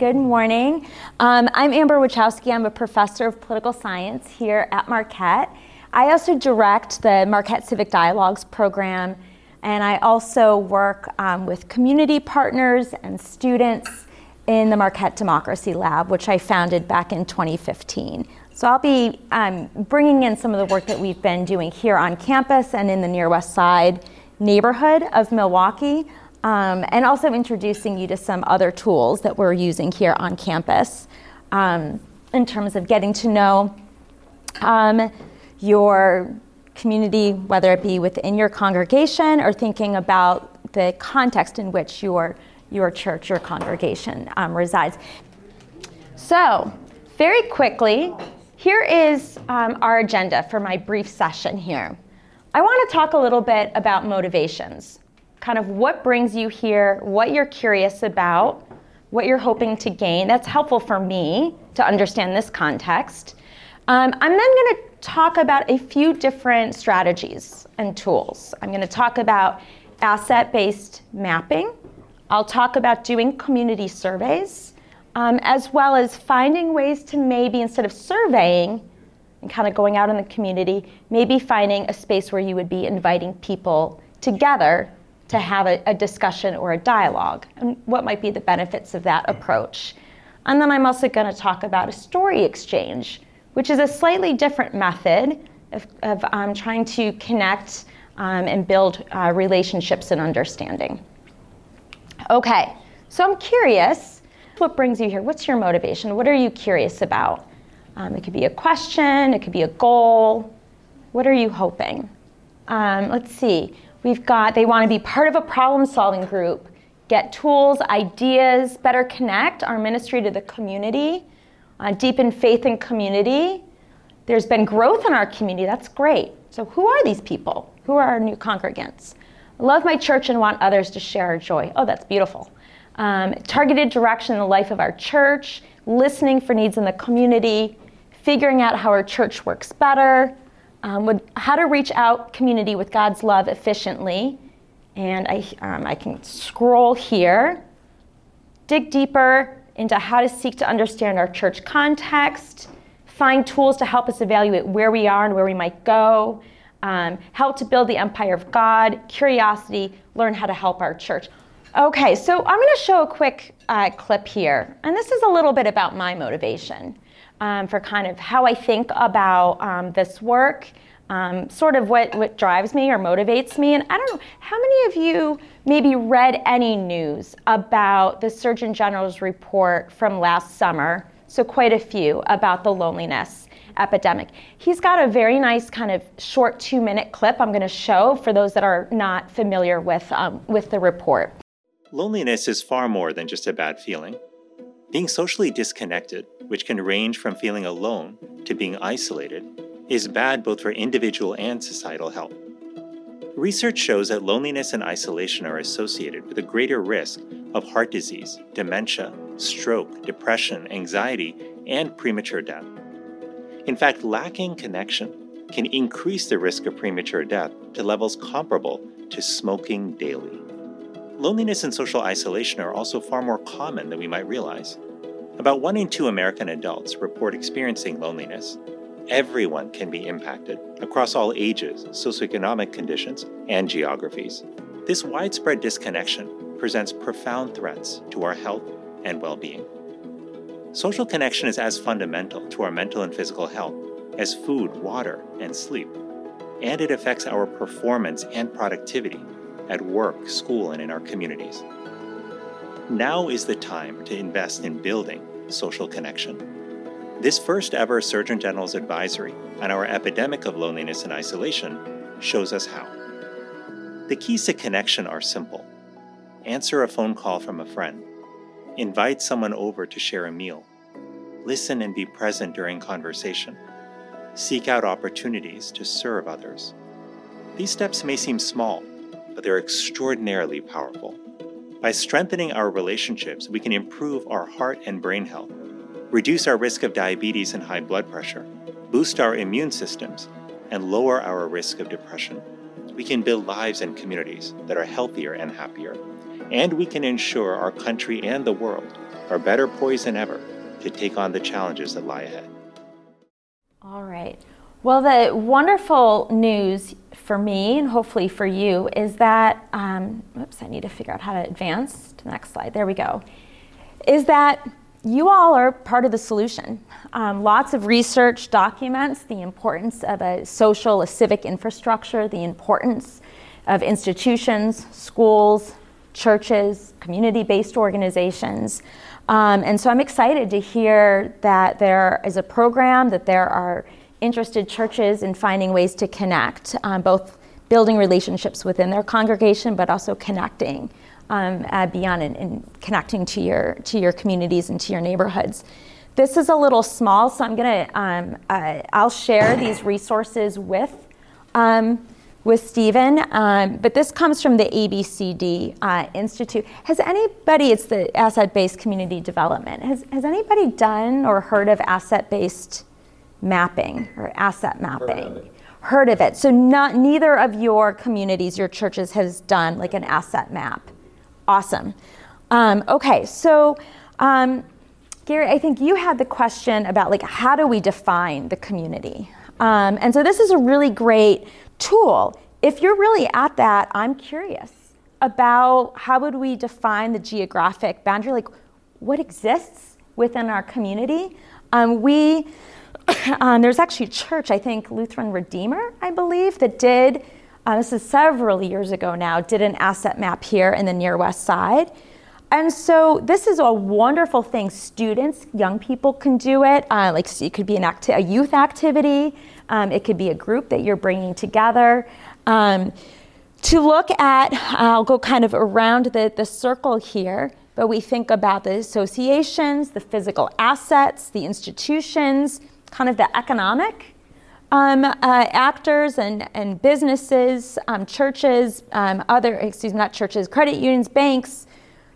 Good morning. Um, I'm Amber Wichowsky. I'm a professor of political science here at Marquette. I also direct the Marquette Civic Dialogues program, and I also work um, with community partners and students in the Marquette Democracy Lab, which I founded back in 2015. So I'll be um, bringing in some of the work that we've been doing here on campus and in the Near West Side neighborhood of Milwaukee, um, and also introducing you to some other tools that we're using here on campus um, in terms of getting to know um, your community, whether it be within your congregation or thinking about the context in which your, your church, your congregation um, resides. So, very quickly, here is um, our agenda for my brief session here. I want to talk a little bit about motivations, kind of what brings you here, what you're curious about, what you're hoping to gain. That's helpful for me to understand this context. Um, I'm then going to talk about a few different strategies and tools. I'm going to talk about asset based mapping. I'll talk about doing community surveys, um, as well as finding ways to maybe, instead of surveying and kind of going out in the community, maybe finding a space where you would be inviting people together to have a, a discussion or a dialogue, and what might be the benefits of that approach. And then I'm also going to talk about a story exchange which is a slightly different method of, of um, trying to connect um, and build uh, relationships and understanding. Okay, so I'm curious what brings you here? What's your motivation? What are you curious about? Um, it could be a question, it could be a goal. What are you hoping? Um, let's see. We've got they want to be part of a problem solving group, get tools, ideas, better connect our ministry to the community uh, deepen faith and community. There's been growth in our community. That's great. So, who are these people? Who are our new congregants? Love my church and want others to share our joy. Oh, that's beautiful. Um, targeted direction in the life of our church, listening for needs in the community, figuring out how our church works better, um, with how to reach out community with God's love efficiently. And I, um, I can scroll here, dig deeper, into how to seek to understand our church context, find tools to help us evaluate where we are and where we might go, um, help to build the empire of God, curiosity, learn how to help our church. Okay, so I'm going to show a quick uh, clip here, and this is a little bit about my motivation um, for kind of how I think about um, this work um, sort of what, what drives me or motivates me. And I don't know, how many of you maybe read any news about the Surgeon General's report from last summer? So, quite a few about the loneliness epidemic. He's got a very nice kind of short two minute clip I'm going to show for those that are not familiar with, um, with the report. Loneliness is far more than just a bad feeling. Being socially disconnected, which can range from feeling alone to being isolated, is bad both for individual and societal health. Research shows that loneliness and isolation are associated with a greater risk of heart disease, dementia, stroke, depression, anxiety, and premature death. In fact, lacking connection can increase the risk of premature death to levels comparable to smoking daily. Loneliness and social isolation are also far more common than we might realize. About one in two American adults report experiencing loneliness, everyone can be impacted across all ages, socioeconomic conditions, and geographies. This widespread disconnection presents profound threats to our health and well being. Social connection is as fundamental to our mental and physical health as food, water, and sleep, and it affects our performance and productivity at work, school, and in our communities. Now is the time to invest in building social connection. This first ever Surgeon General's advisory on our epidemic of loneliness and isolation shows us how. The keys to connection are simple answer a phone call from a friend, invite someone over to share a meal, listen and be present during conversation, seek out opportunities to serve others. These steps may seem small, but they're extraordinarily powerful. By strengthening our relationships, we can improve our heart and brain health reduce our risk of diabetes and high blood pressure, boost our immune systems, and lower our risk of depression. We can build lives and communities that are healthier and happier, and we can ensure our country and the world are better poised than ever to take on the challenges that lie ahead. All right. Well, the wonderful news for me and hopefully for you is that, um, oops, I need to figure out how to advance to the next slide. There we go. Is that you all are part of the solution. Um, lots of research documents the importance of a social, a civic infrastructure, the importance of institutions, schools, churches, community based organizations. Um, and so I'm excited to hear that there is a program, that there are interested churches in finding ways to connect, um, both building relationships within their congregation, but also connecting um, uh, beyond and, and, connecting to your to your communities and to your neighborhoods. This is a little small, so I'm gonna um, uh, I'll share these resources with um, with Stephen, um, but this comes from the ABCD uh, Institute. Has anybody, it's the asset based community development, has, has anybody done or heard of asset based mapping or asset mapping? Heard of it. Heard of it. So, not, neither of your communities, your churches, has done like an asset map. Awesome. Um, okay, so um, Gary, I think you had the question about like how do we define the community? Um, and so this is a really great tool. If you're really at that, I'm curious about how would we define the geographic boundary, like what exists within our community. Um, we um, there's actually a church, I think Lutheran Redeemer, I believe, that did. Uh, this is several years ago now. Did an asset map here in the near west side. And so this is a wonderful thing. Students, young people can do it. Uh, like it could be an acti- a youth activity. Um, it could be a group that you're bringing together. Um, to look at, I'll go kind of around the, the circle here, but we think about the associations, the physical assets, the institutions, kind of the economic um, uh, actors and, and businesses, um, churches, um, other, excuse me, not churches, credit unions, banks,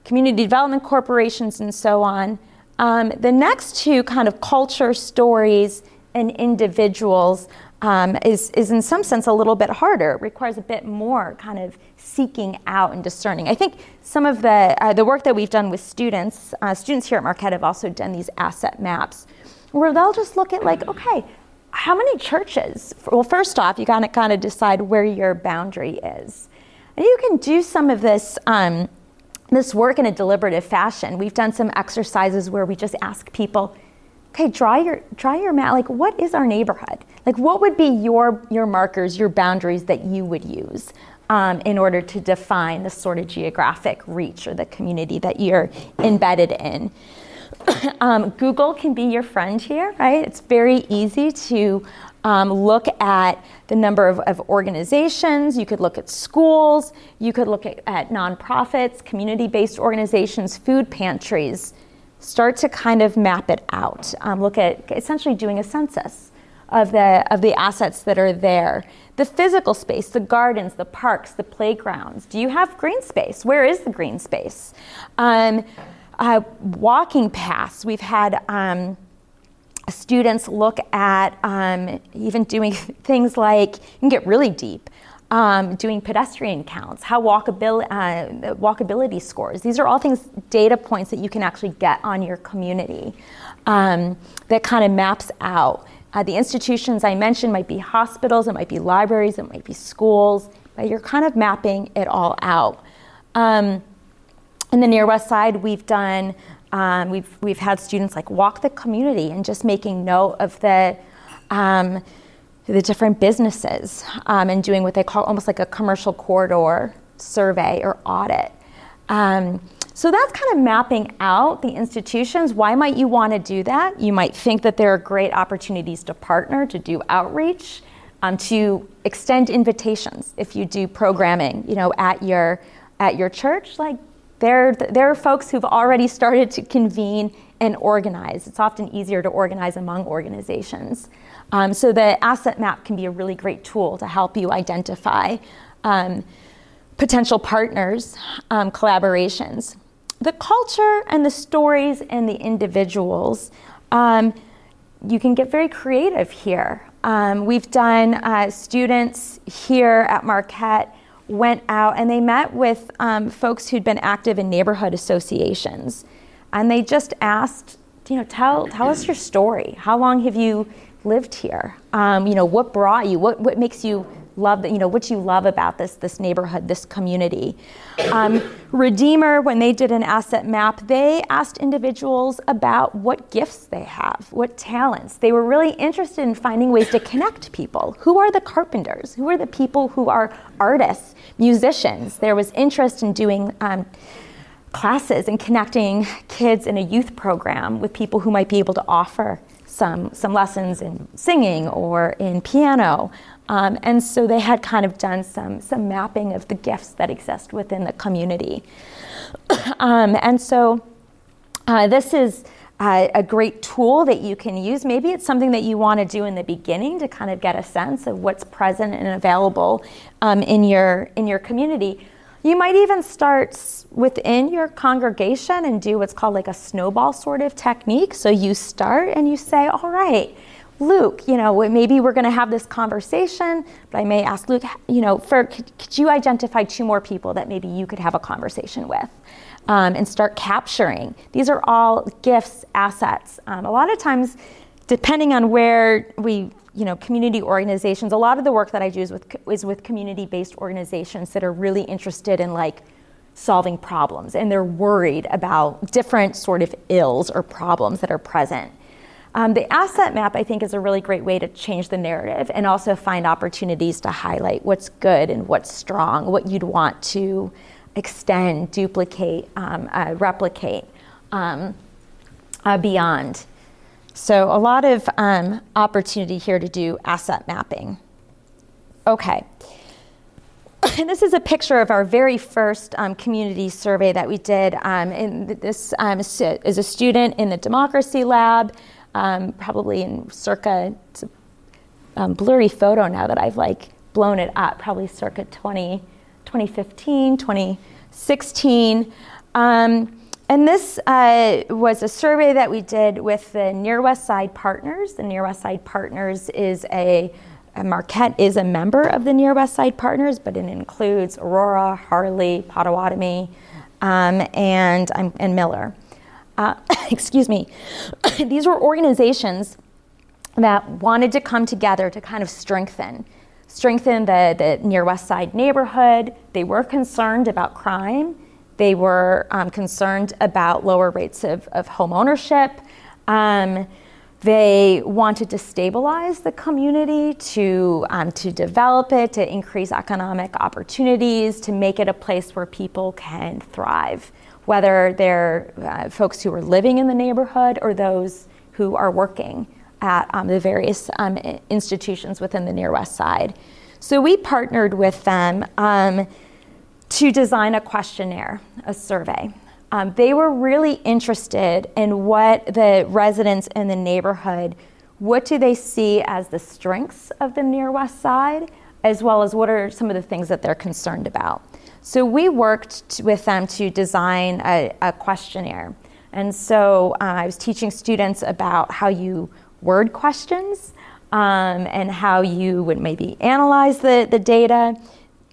community development corporations, and so on. Um, the next two kind of culture stories and individuals um, is, is in some sense a little bit harder. It requires a bit more kind of seeking out and discerning. I think some of the, uh, the work that we've done with students, uh, students here at Marquette have also done these asset maps where they'll just look at like, okay, how many churches? Well, first off, you gotta kind of decide where your boundary is. And you can do some of this um, this work in a deliberative fashion. We've done some exercises where we just ask people, okay, draw your draw your map. Like, what is our neighborhood? Like, what would be your your markers, your boundaries that you would use um, in order to define the sort of geographic reach or the community that you're embedded in? um, Google can be your friend here, right? It's very easy to um, look at the number of, of, organizations. You could look at schools. You could look at, at nonprofits, community based organizations, food pantries. Start to kind of map it out. Um, look at essentially doing a census of the, of the assets that are there. The physical space, the gardens, the parks, the playgrounds. Do you have green space? Where is the green space? Um, uh, walking paths. We've had um, students look at um, even doing things like, you can get really deep, um, doing pedestrian counts, how walkability, uh, walkability scores. These are all things, data points that you can actually get on your community um, that kind of maps out. Uh, the institutions I mentioned might be hospitals, it might be libraries, it might be schools, but you're kind of mapping it all out. Um, in the near west side, we've done, um, we've, we've had students like walk the community and just making note of the, um, the different businesses um, and doing what they call almost like a commercial corridor survey or audit. Um, so that's kind of mapping out the institutions. Why might you want to do that? You might think that there are great opportunities to partner, to do outreach, um, to extend invitations if you do programming, you know, at your at your church. Like there, are folks who've already started to convene and organize. It's often easier to organize among organizations. Um, so the asset map can be a really great tool to help you identify um, potential partners, um, collaborations. The culture and the stories and the individuals, um, you can get very creative here. Um, we've done uh, students here at Marquette went out and they met with um, folks who'd been active in neighborhood associations. And they just asked, you know, tell, tell us your story. How long have you lived here? Um, you know, what brought you? What, what makes you love that, you know, what you love about this, this neighborhood, this community. Um, Redeemer, when they did an asset map, they asked individuals about what gifts they have, what talents. They were really interested in finding ways to connect people. Who are the carpenters? Who are the people who are artists, musicians? There was interest in doing um, classes and connecting kids in a youth program with people who might be able to offer some, some lessons in singing or in piano. Um, and so they had kind of done some, some mapping of the gifts that exist within the community. um, and so uh, this is uh, a great tool that you can use. Maybe it's something that you want to do in the beginning to kind of get a sense of what's present and available um, in, your, in your community. You might even start within your congregation and do what's called like a snowball sort of technique. So you start and you say, all right, Luke, you know, maybe we're going to have this conversation, but I may ask Luke, you know, for could, could you identify two more people that maybe you could have a conversation with? Um, and start capturing. These are all gifts, assets. Um, a lot of times, depending on where we, you know, community organizations, a lot of the work that I do is with, is with community-based organizations that are really interested in like solving problems and they're worried about different sort of ills or problems that are present. Um, the asset map, I think, is a really great way to change the narrative and also find opportunities to highlight what's good and what's strong, what you'd want to extend, duplicate, um, uh, replicate um, uh, beyond. So, a lot of um, opportunity here to do asset mapping. Okay. And this is a picture of our very first um, community survey that we did. Um, and this um, is a student in the democracy lab um, probably in circa, it's a um, blurry photo now that I've like blown it up, probably circa 20, 2015, 2016. Um, and this uh, was a survey that we did with the Near West Side Partners. The Near West Side Partners is a, Marquette is a member of the Near West Side Partners, but it includes Aurora, Harley, Potawatomi, um, and, um, and Miller uh, excuse me, these were organizations that wanted to come together to kind of strengthen strengthen the, the near west side neighborhood. They were concerned about crime. They were um, concerned about lower rates of, of home ownership um, they wanted to stabilize the community to, um, to develop it to increase economic opportunities to make it a place where people can thrive whether they're uh, folks who are living in the neighborhood or those who are working at um, the various um, institutions within the Near West Side. So we partnered with them um, to design a questionnaire, a survey. Um, they were really interested in what the residents in the neighborhood, what do they see as the strengths of the Near West Side, as well as what are some of the things that they're concerned about. So we worked with them to design a, a questionnaire. And so uh, I was teaching students about how you word questions um, and how you would maybe analyze the, the data.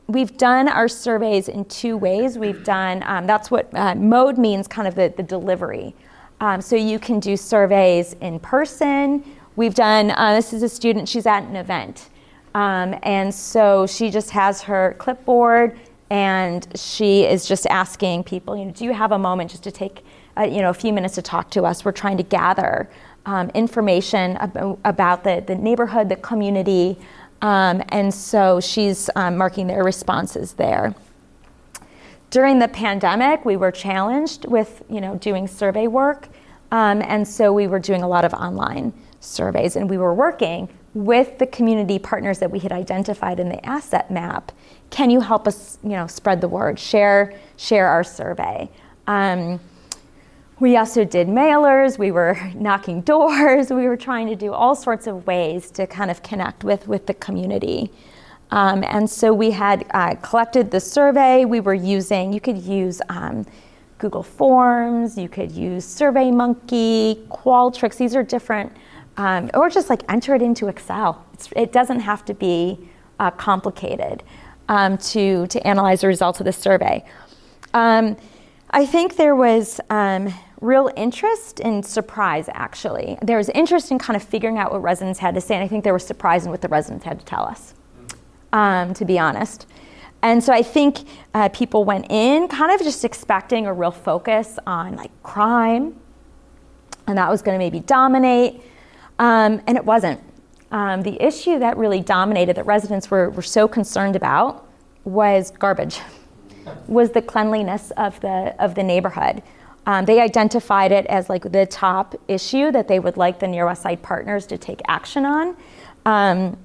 We've done our surveys in two ways. We've done, um, that's what uh, mode means, kind of the, the delivery. Um, so you can do surveys in person. We've done, uh, this is a student, she's at an event. Um, and so she just has her clipboard and she is just asking people, you know, do you have a moment just to take, uh, you know, a few minutes to talk to us? We're trying to gather um, information ab- about the, the neighborhood, the community, um, and so she's um, marking their responses there. During the pandemic, we were challenged with, you know, doing survey work, um, and so we were doing a lot of online surveys, and we were working with the community partners that we had identified in the asset map can you help us, you know, spread the word, share, share our survey. Um, we also did mailers, we were knocking doors, we were trying to do all sorts of ways to kind of connect with, with the community. Um, and so we had uh, collected the survey, we were using, you could use um, Google Forms, you could use SurveyMonkey, Qualtrics, these are different, um, or just like enter it into Excel. It's, it doesn't have to be uh, complicated um, to, to analyze the results of the survey. Um, I think there was um, real interest and surprise, actually. There was interest in kind of figuring out what residents had to say, and I think there was surprise in what the residents had to tell us, um, to be honest. And so I think uh, people went in kind of just expecting a real focus on like crime, and that was going to maybe dominate, um, and it wasn't. Um, the issue that really dominated that residents were, were so concerned about was garbage, was the cleanliness of the, of the neighborhood. Um, they identified it as like the top issue that they would like the Near West Side partners to take action on. Um,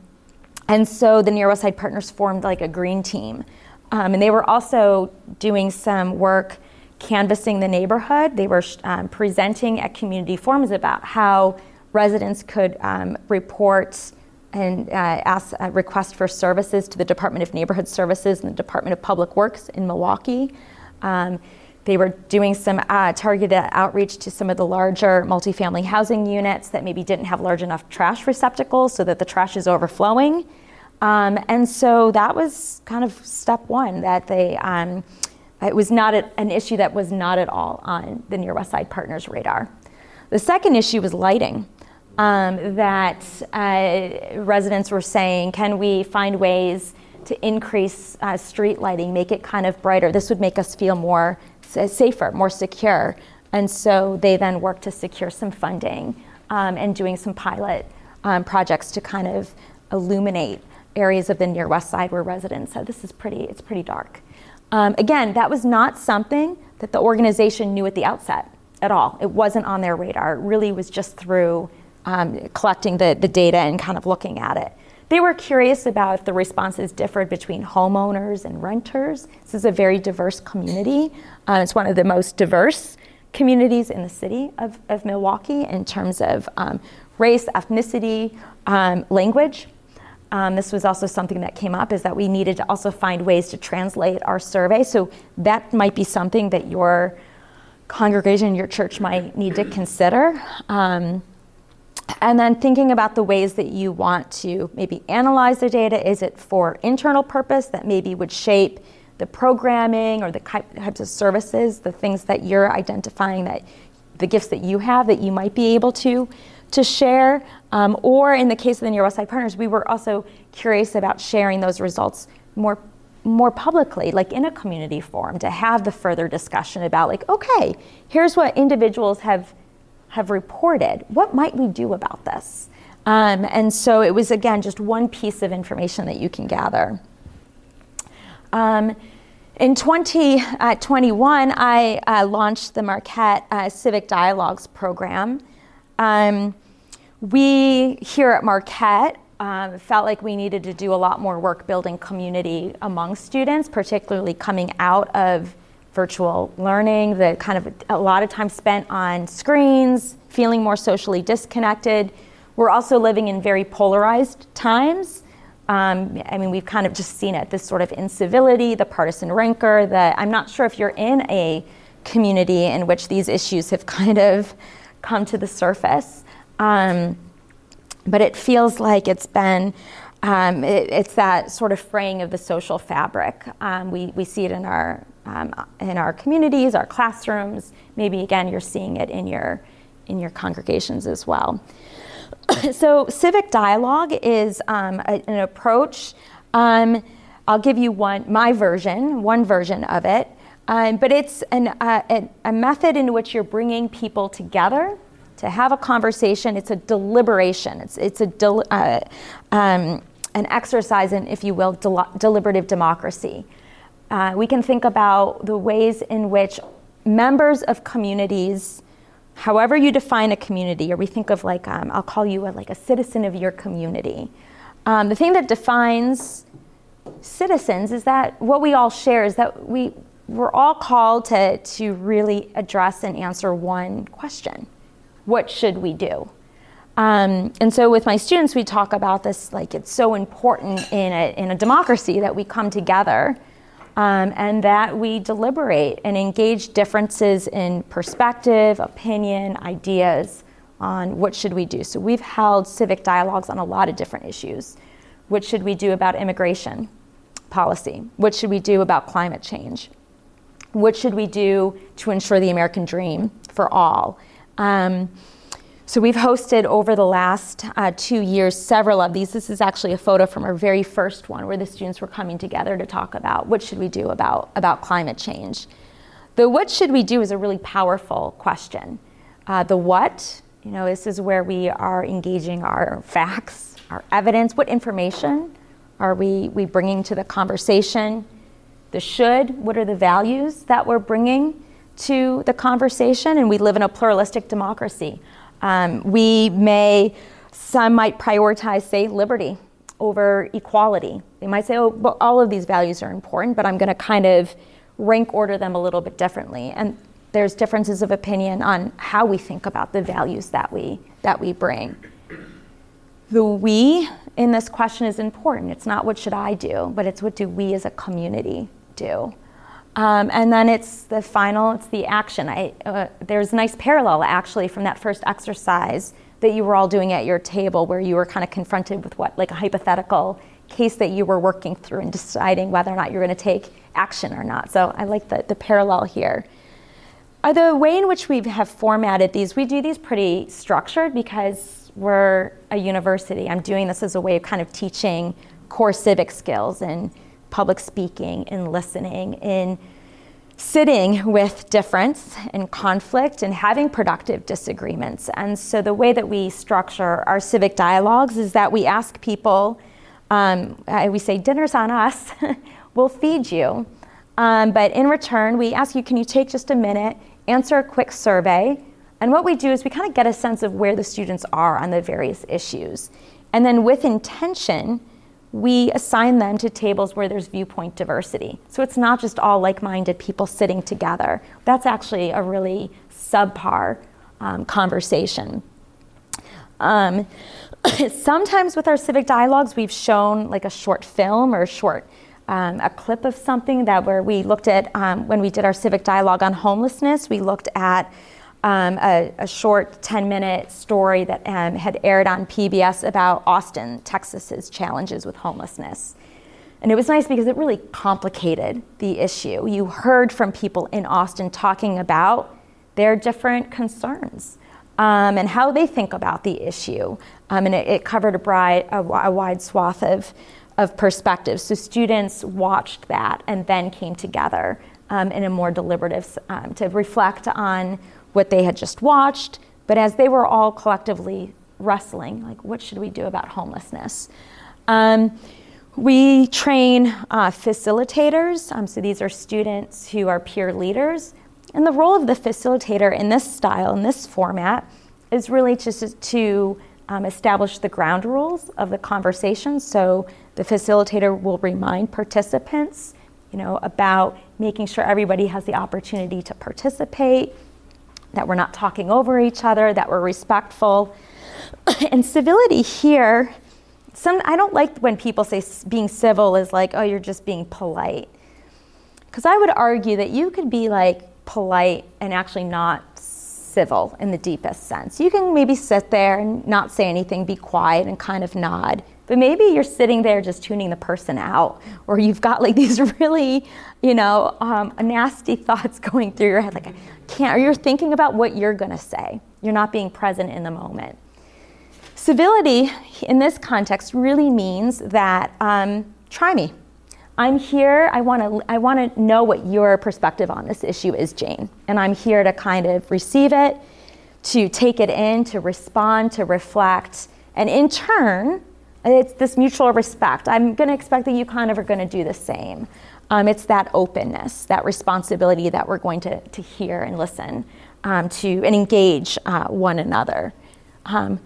and so the Near West Side partners formed like a green team. Um, and they were also doing some work canvassing the neighborhood. They were um, presenting at community forums about how residents could um, report and uh, ask a request for services to the Department of Neighborhood Services and the Department of Public Works in Milwaukee. Um, they were doing some uh, targeted outreach to some of the larger multifamily housing units that maybe didn't have large enough trash receptacles so that the trash is overflowing. Um, and so that was kind of step one that they, um, it was not an issue that was not at all on the Near West Side Partners radar. The second issue was lighting. Um, that uh, residents were saying, can we find ways to increase uh, street lighting, make it kind of brighter? This would make us feel more safer, more secure. And so they then worked to secure some funding um, and doing some pilot um, projects to kind of illuminate areas of the near west side where residents said this is pretty, it's pretty dark. Um, again, that was not something that the organization knew at the outset at all. It wasn't on their radar. It really was just through um, collecting the, the data and kind of looking at it. They were curious about if the responses differed between homeowners and renters. This is a very diverse community. Uh, it's one of the most diverse communities in the city of, of Milwaukee in terms of um, race, ethnicity, um, language. Um, this was also something that came up is that we needed to also find ways to translate our survey. So that might be something that your congregation, your church might need to consider. Um, and then thinking about the ways that you want to maybe analyze the data. Is it for internal purpose that maybe would shape the programming or the types of services, the things that you're identifying that the gifts that you have that you might be able to to share. Um, or in the case of the Side Partners, we were also curious about sharing those results more more publicly, like in a community forum, to have the further discussion about like, okay, here's what individuals have have reported. What might we do about this? Um, and so it was, again, just one piece of information that you can gather. Um, in 2021, uh, I uh, launched the Marquette uh, Civic Dialogues program. Um, we here at Marquette um, felt like we needed to do a lot more work building community among students, particularly coming out of virtual learning, the kind of a lot of time spent on screens, feeling more socially disconnected. We're also living in very polarized times. Um, I mean, we've kind of just seen it this sort of incivility, the partisan rancor. that I'm not sure if you're in a community in which these issues have kind of come to the surface. Um, but it feels like it's been um, it, it's that sort of fraying of the social fabric. Um, we, we see it in our um, in our communities, our classrooms. Maybe again, you're seeing it in your in your congregations as well. so, civic dialogue is um, a, an approach. Um, I'll give you one my version, one version of it, um, but it's an, uh, a, a method in which you're bringing people together to have a conversation. It's a deliberation. It's it's a del- uh, um, an exercise in, if you will, del- deliberative democracy. Uh, we can think about the ways in which members of communities, however you define a community, or we think of like, um, I'll call you a, like a citizen of your community. Um, the thing that defines citizens is that what we all share is that we, we're all called to, to really address and answer one question What should we do? Um, and so with my students, we talk about this like it's so important in a, in a democracy that we come together um, and that we deliberate and engage differences in perspective, opinion, ideas on what should we do. So we've held civic dialogues on a lot of different issues. What should we do about immigration policy? What should we do about climate change? What should we do to ensure the American dream for all? Um, so we've hosted over the last uh, two years several of these. This is actually a photo from our very first one where the students were coming together to talk about what should we do about, about climate change. The what should we do is a really powerful question. Uh, the what, you know, this is where we are engaging our facts, our evidence, what information are we, we bringing to the conversation? The should, what are the values that we're bringing to the conversation? And we live in a pluralistic democracy. Um, we may, some might prioritize, say, liberty over equality. They might say, oh, well, all of these values are important, but I'm going to kind of rank order them a little bit differently. And there's differences of opinion on how we think about the values that we, that we bring. The we in this question is important. It's not what should I do, but it's what do we as a community do. Um, and then it's the final, it's the action. I, uh, there's a nice parallel actually from that first exercise that you were all doing at your table where you were kind of confronted with what, like a hypothetical case that you were working through and deciding whether or not you're going to take action or not. So I like the, the parallel here. Uh, the way in which we have formatted these, we do these pretty structured because we're a university. I'm doing this as a way of kind of teaching core civic skills and public speaking, in listening, in sitting with difference and conflict and having productive disagreements. And so the way that we structure our civic dialogues is that we ask people, um, we say, dinner's on us, we'll feed you. Um, but in return, we ask you, can you take just a minute, answer a quick survey? And what we do is we kind of get a sense of where the students are on the various issues. And then with intention, we assign them to tables where there's viewpoint diversity. So it's not just all like minded people sitting together. That's actually a really subpar um, conversation. Um, sometimes with our civic dialogues, we've shown like a short film or a short um, a clip of something that where we looked at um, when we did our civic dialogue on homelessness. We looked at um, a, a, short 10 minute story that um, had aired on PBS about Austin, Texas's challenges with homelessness. And it was nice because it really complicated the issue. You heard from people in Austin talking about their different concerns um, and how they think about the issue. Um, and it, it, covered a, bride, a, a wide swath of, of perspectives. So students watched that and then came together um, in a more deliberative um, to reflect on what they had just watched, but as they were all collectively wrestling, like, what should we do about homelessness? Um, we train uh, facilitators, um, so these are students who are peer leaders. And the role of the facilitator in this style, in this format, is really just to um, establish the ground rules of the conversation. So the facilitator will remind participants, you know, about making sure everybody has the opportunity to participate, that we're not talking over each other, that we're respectful. and civility here, some, I don't like when people say being civil is like, oh, you're just being polite. Because I would argue that you could be like polite and actually not civil in the deepest sense. You can maybe sit there and not say anything, be quiet and kind of nod. But maybe you're sitting there just tuning the person out, or you've got like these really, you know, um, nasty thoughts going through your head, like, I can't, or you're thinking about what you're gonna say. You're not being present in the moment. Civility in this context really means that um, try me. I'm here, I wanna, I wanna know what your perspective on this issue is, Jane. And I'm here to kind of receive it, to take it in, to respond, to reflect, and in turn, it's this mutual respect. I'm going to expect that you kind of are going to do the same. Um, it's that openness, that responsibility that we're going to, to hear and listen um, to and engage uh, one another. Um,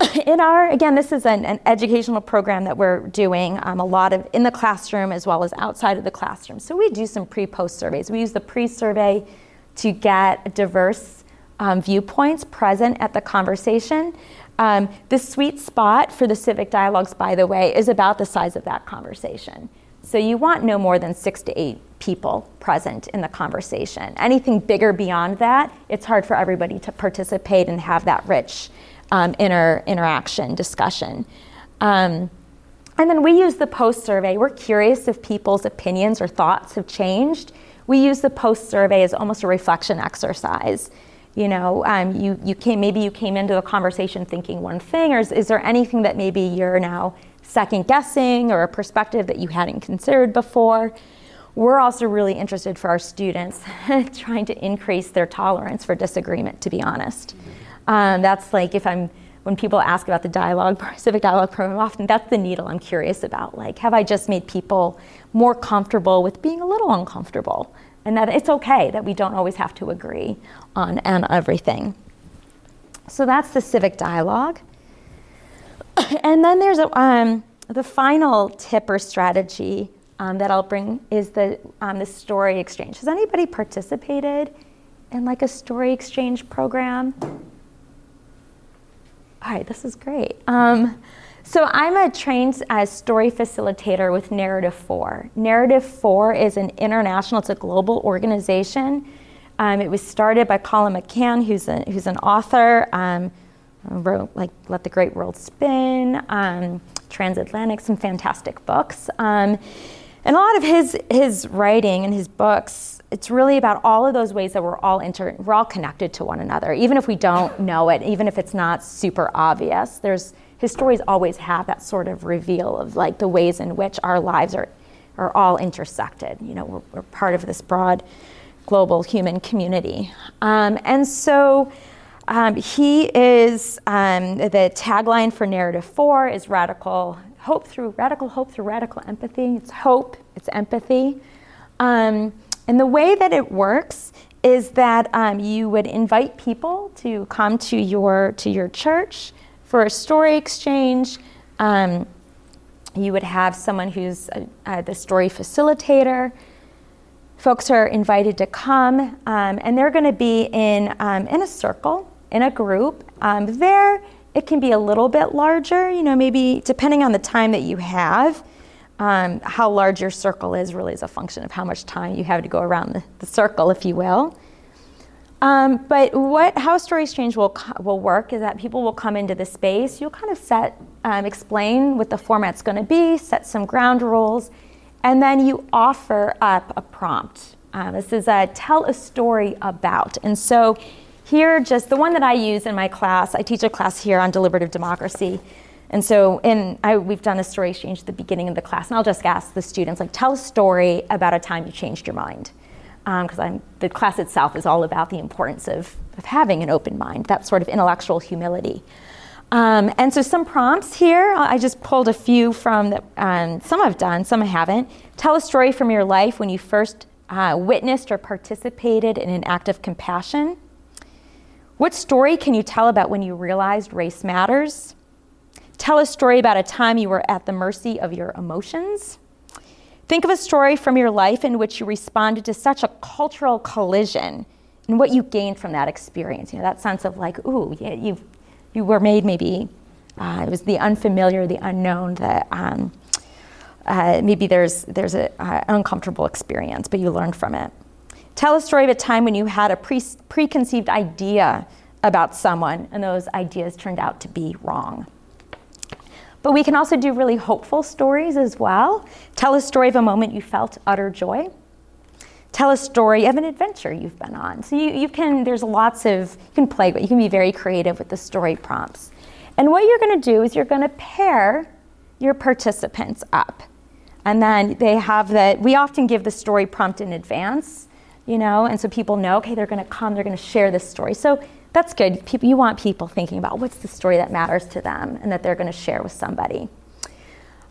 in our, again, this is an, an, educational program that we're doing um, a lot of in the classroom as well as outside of the classroom. So we do some pre post surveys. We use the pre survey to get diverse um, viewpoints present at the conversation. Um, the sweet spot for the civic dialogues, by the way, is about the size of that conversation. So you want no more than six to eight people present in the conversation. Anything bigger beyond that, it's hard for everybody to participate and have that rich um, inter- interaction discussion. Um, and then we use the post survey. We're curious if people's opinions or thoughts have changed. we use the post survey as almost a reflection exercise. You know, um, you, you came, maybe you came into the conversation thinking one thing, or is, is there anything that maybe you're now second guessing or a perspective that you hadn't considered before? We're also really interested for our students trying to increase their tolerance for disagreement, to be honest. Um, that's like if I'm when people ask about the dialogue, civic dialogue program, often that's the needle I'm curious about. Like, have I just made people more comfortable with being a little uncomfortable? And that it's okay that we don't always have to agree on, on everything. So that's the civic dialogue. and then there's a, um, the final tip or strategy um, that I'll bring is the, um, the story exchange. Has anybody participated in like a story exchange program? All right, this is great. Um, so I'm a trained uh, story facilitator with Narrative 4. Narrative 4 is an international, it's a global organization. Um, it was started by Colum McCann, who's, a, who's an author, um, wrote like Let the Great World Spin, um, Transatlantic, some fantastic books. Um, and a lot of his, his writing and his books it's really about all of those ways that we're all inter- we're all connected to one another, even if we don't know it, even if it's not super obvious. There's his stories always have that sort of reveal of like the ways in which our lives are are all intersected. You know, we're, we're part of this broad global human community, um, and so. Um, he is um, the tagline for narrative four is radical hope through radical hope through radical empathy. It's hope, it's empathy. Um, and the way that it works is that um, you would invite people to come to your to your church for a story exchange. Um, you would have someone who's a, a, the story facilitator. Folks are invited to come, um, and they're going to be in um, in a circle, in a group. Um, there, it can be a little bit larger. You know, maybe depending on the time that you have. Um, how large your circle is really is a function of how much time you have to go around the, the circle, if you will. Um, but what how story Change will will work is that people will come into the space. You'll kind of set, um, explain what the format's going to be, set some ground rules, and then you offer up a prompt. Uh, this is a tell a story about, and so here, just the one that I use in my class. I teach a class here on deliberative democracy. And so in, I, we've done a story exchange at the beginning of the class, and I'll just ask the students, like, tell a story about a time you changed your mind. Because um, the class itself is all about the importance of, of having an open mind, that sort of intellectual humility. Um, and so some prompts here, I just pulled a few from um, some I've done, some I haven't. Tell a story from your life when you first uh, witnessed or participated in an act of compassion. What story can you tell about when you realized race matters? Tell a story about a time you were at the mercy of your emotions. Think of a story from your life in which you responded to such a cultural collision and what you gained from that experience. You know, that sense of like, ooh, yeah, you you were made maybe, uh, it was the unfamiliar, the unknown, that um, uh, maybe there's, there's an uh, uncomfortable experience, but you learned from it. Tell a story of a time when you had a pre- preconceived idea about someone and those ideas turned out to be wrong. But we can also do really hopeful stories as well. Tell a story of a moment you felt utter joy. Tell a story of an adventure you've been on. So you, you can, there's lots of, you can play, but you can be very creative with the story prompts. And what you're to do is you're to pair your participants up. And then they have that, we often give the story prompt in advance, you know, and so people know, okay, they're to come, they're to share this story. So that's good. People, you want people thinking about what's the story that matters to them and that they're going to share with somebody.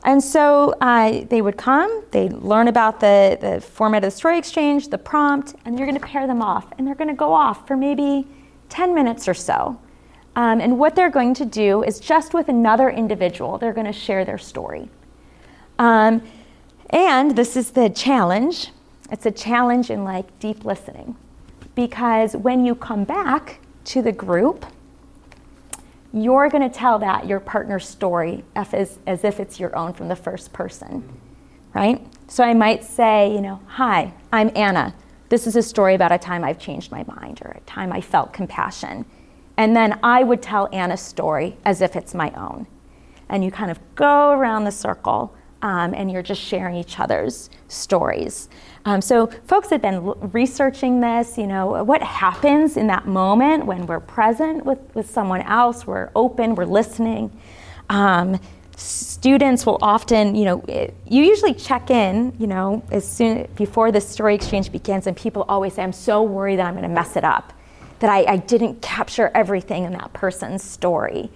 And so uh, they would come, they'd learn about the, the format of the story exchange, the prompt, and you're going to pair them off. And they're going to go off for maybe 10 minutes or so. Um, and what they're going to do is just with another individual, they're going to share their story. Um, and this is the challenge it's a challenge in like deep listening. Because when you come back, to the group, you're going to tell that your partner's story as, as if it's your own from the first person, right? So I might say, you know, hi, I'm Anna. This is a story about a time I've changed my mind or a time I felt compassion. And then I would tell Anna's story as if it's my own. And you kind of go around the circle um, and you're just sharing each other's stories. Um, so folks have been l- researching this, you know, what happens in that moment when we're present with, with someone else, we're open, we're listening. Um, students will often, you know, it, you usually check in, you know, as soon before the story exchange begins, and people always say, I'm so worried that I'm going to mess it up, that I, I didn't capture everything in that person's story.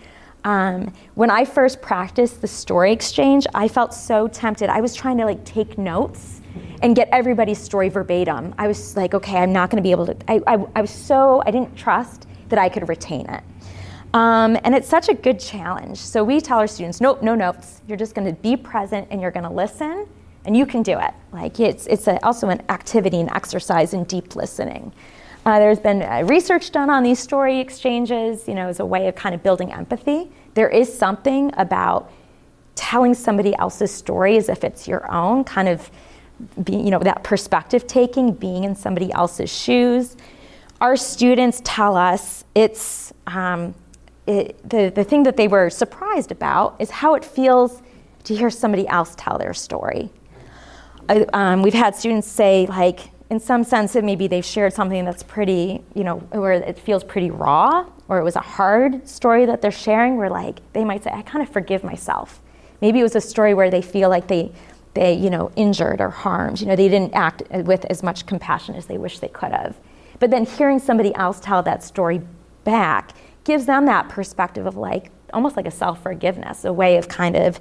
Um, when I first practiced the story exchange, I felt so tempted. I was trying to like take notes and get everybody's story verbatim. I was like, okay, I'm not going to be able to. I, I, I, was so, I didn't trust that I could retain it. Um, and it's such a good challenge. So we tell our students, nope, no notes. You're just going to be present and you're going to listen, and you can do it. Like it's, it's a, also an activity and exercise in deep listening. Uh, there's been uh, research done on these story exchanges, you know, as a way of kind of building empathy. There is something about telling somebody else's story as if it's your own, kind of, being, you know, that perspective taking, being in somebody else's shoes. Our students tell us it's um, it, the, the thing that they were surprised about is how it feels to hear somebody else tell their story. Uh, um, we've had students say, like, in some sense that maybe they've shared something that's pretty, you know, where it feels pretty raw, or it was a hard story that they're sharing, where like they might say, I kind of forgive myself. Maybe it was a story where they feel like they, they, you know, injured or harmed. You know, they didn't act with as much compassion as they wish they could have. But then hearing somebody else tell that story back gives them that perspective of like almost like a self forgiveness, a way of kind of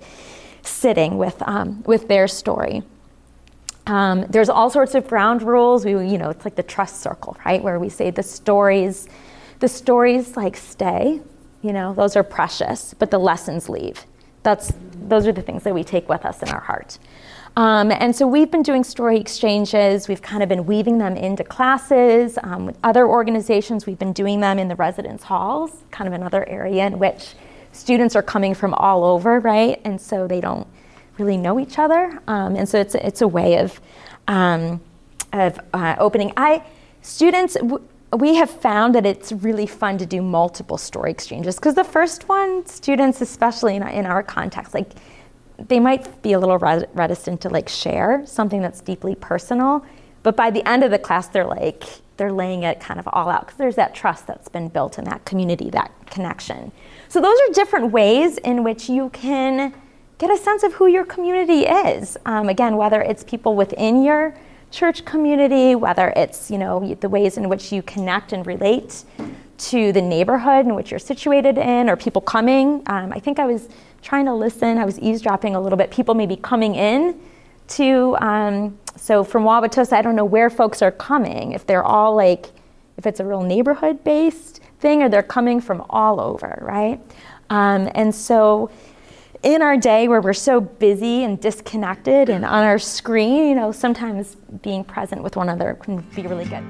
sitting with um, with their story. Um, there's all sorts of ground rules. We, you know, it's like the trust circle, right? Where we say the stories, the stories like stay, you know, those are precious, but the lessons leave. That's, those are the things that we take with us in our heart. Um, and so we've been doing story exchanges. We've kind of been weaving them into classes. Um, with other organizations, we've been doing them in the residence halls, kind of another area in which students are coming from all over, right? And so they don't really know each other. Um, and so it's, it's a way of, um, of uh, opening. I, students, w- we have found that it's really fun to do multiple story exchanges because the first one, students, especially in, in our context, like they might be a little reticent to like share something that's deeply personal, but by the end of the class, they're like they're laying it kind of all out because there's that trust that's been built in that community, that connection. So those are different ways in which you can get a sense of who your community is. Um, again, whether it's people within your church community, whether it's you know the ways in which you connect and relate to the neighborhood in which you're situated in, or people coming. Um, I think I was trying to listen. I was eavesdropping a little bit. People maybe coming in to. Um, so from Wauwatosa, I don't know where folks are coming. If they're all like, if it's a real neighborhood based thing, or they're coming from all over, right? Um, and so in our day where we're so busy and disconnected and on our screen, you know, sometimes being present with one another can be really good.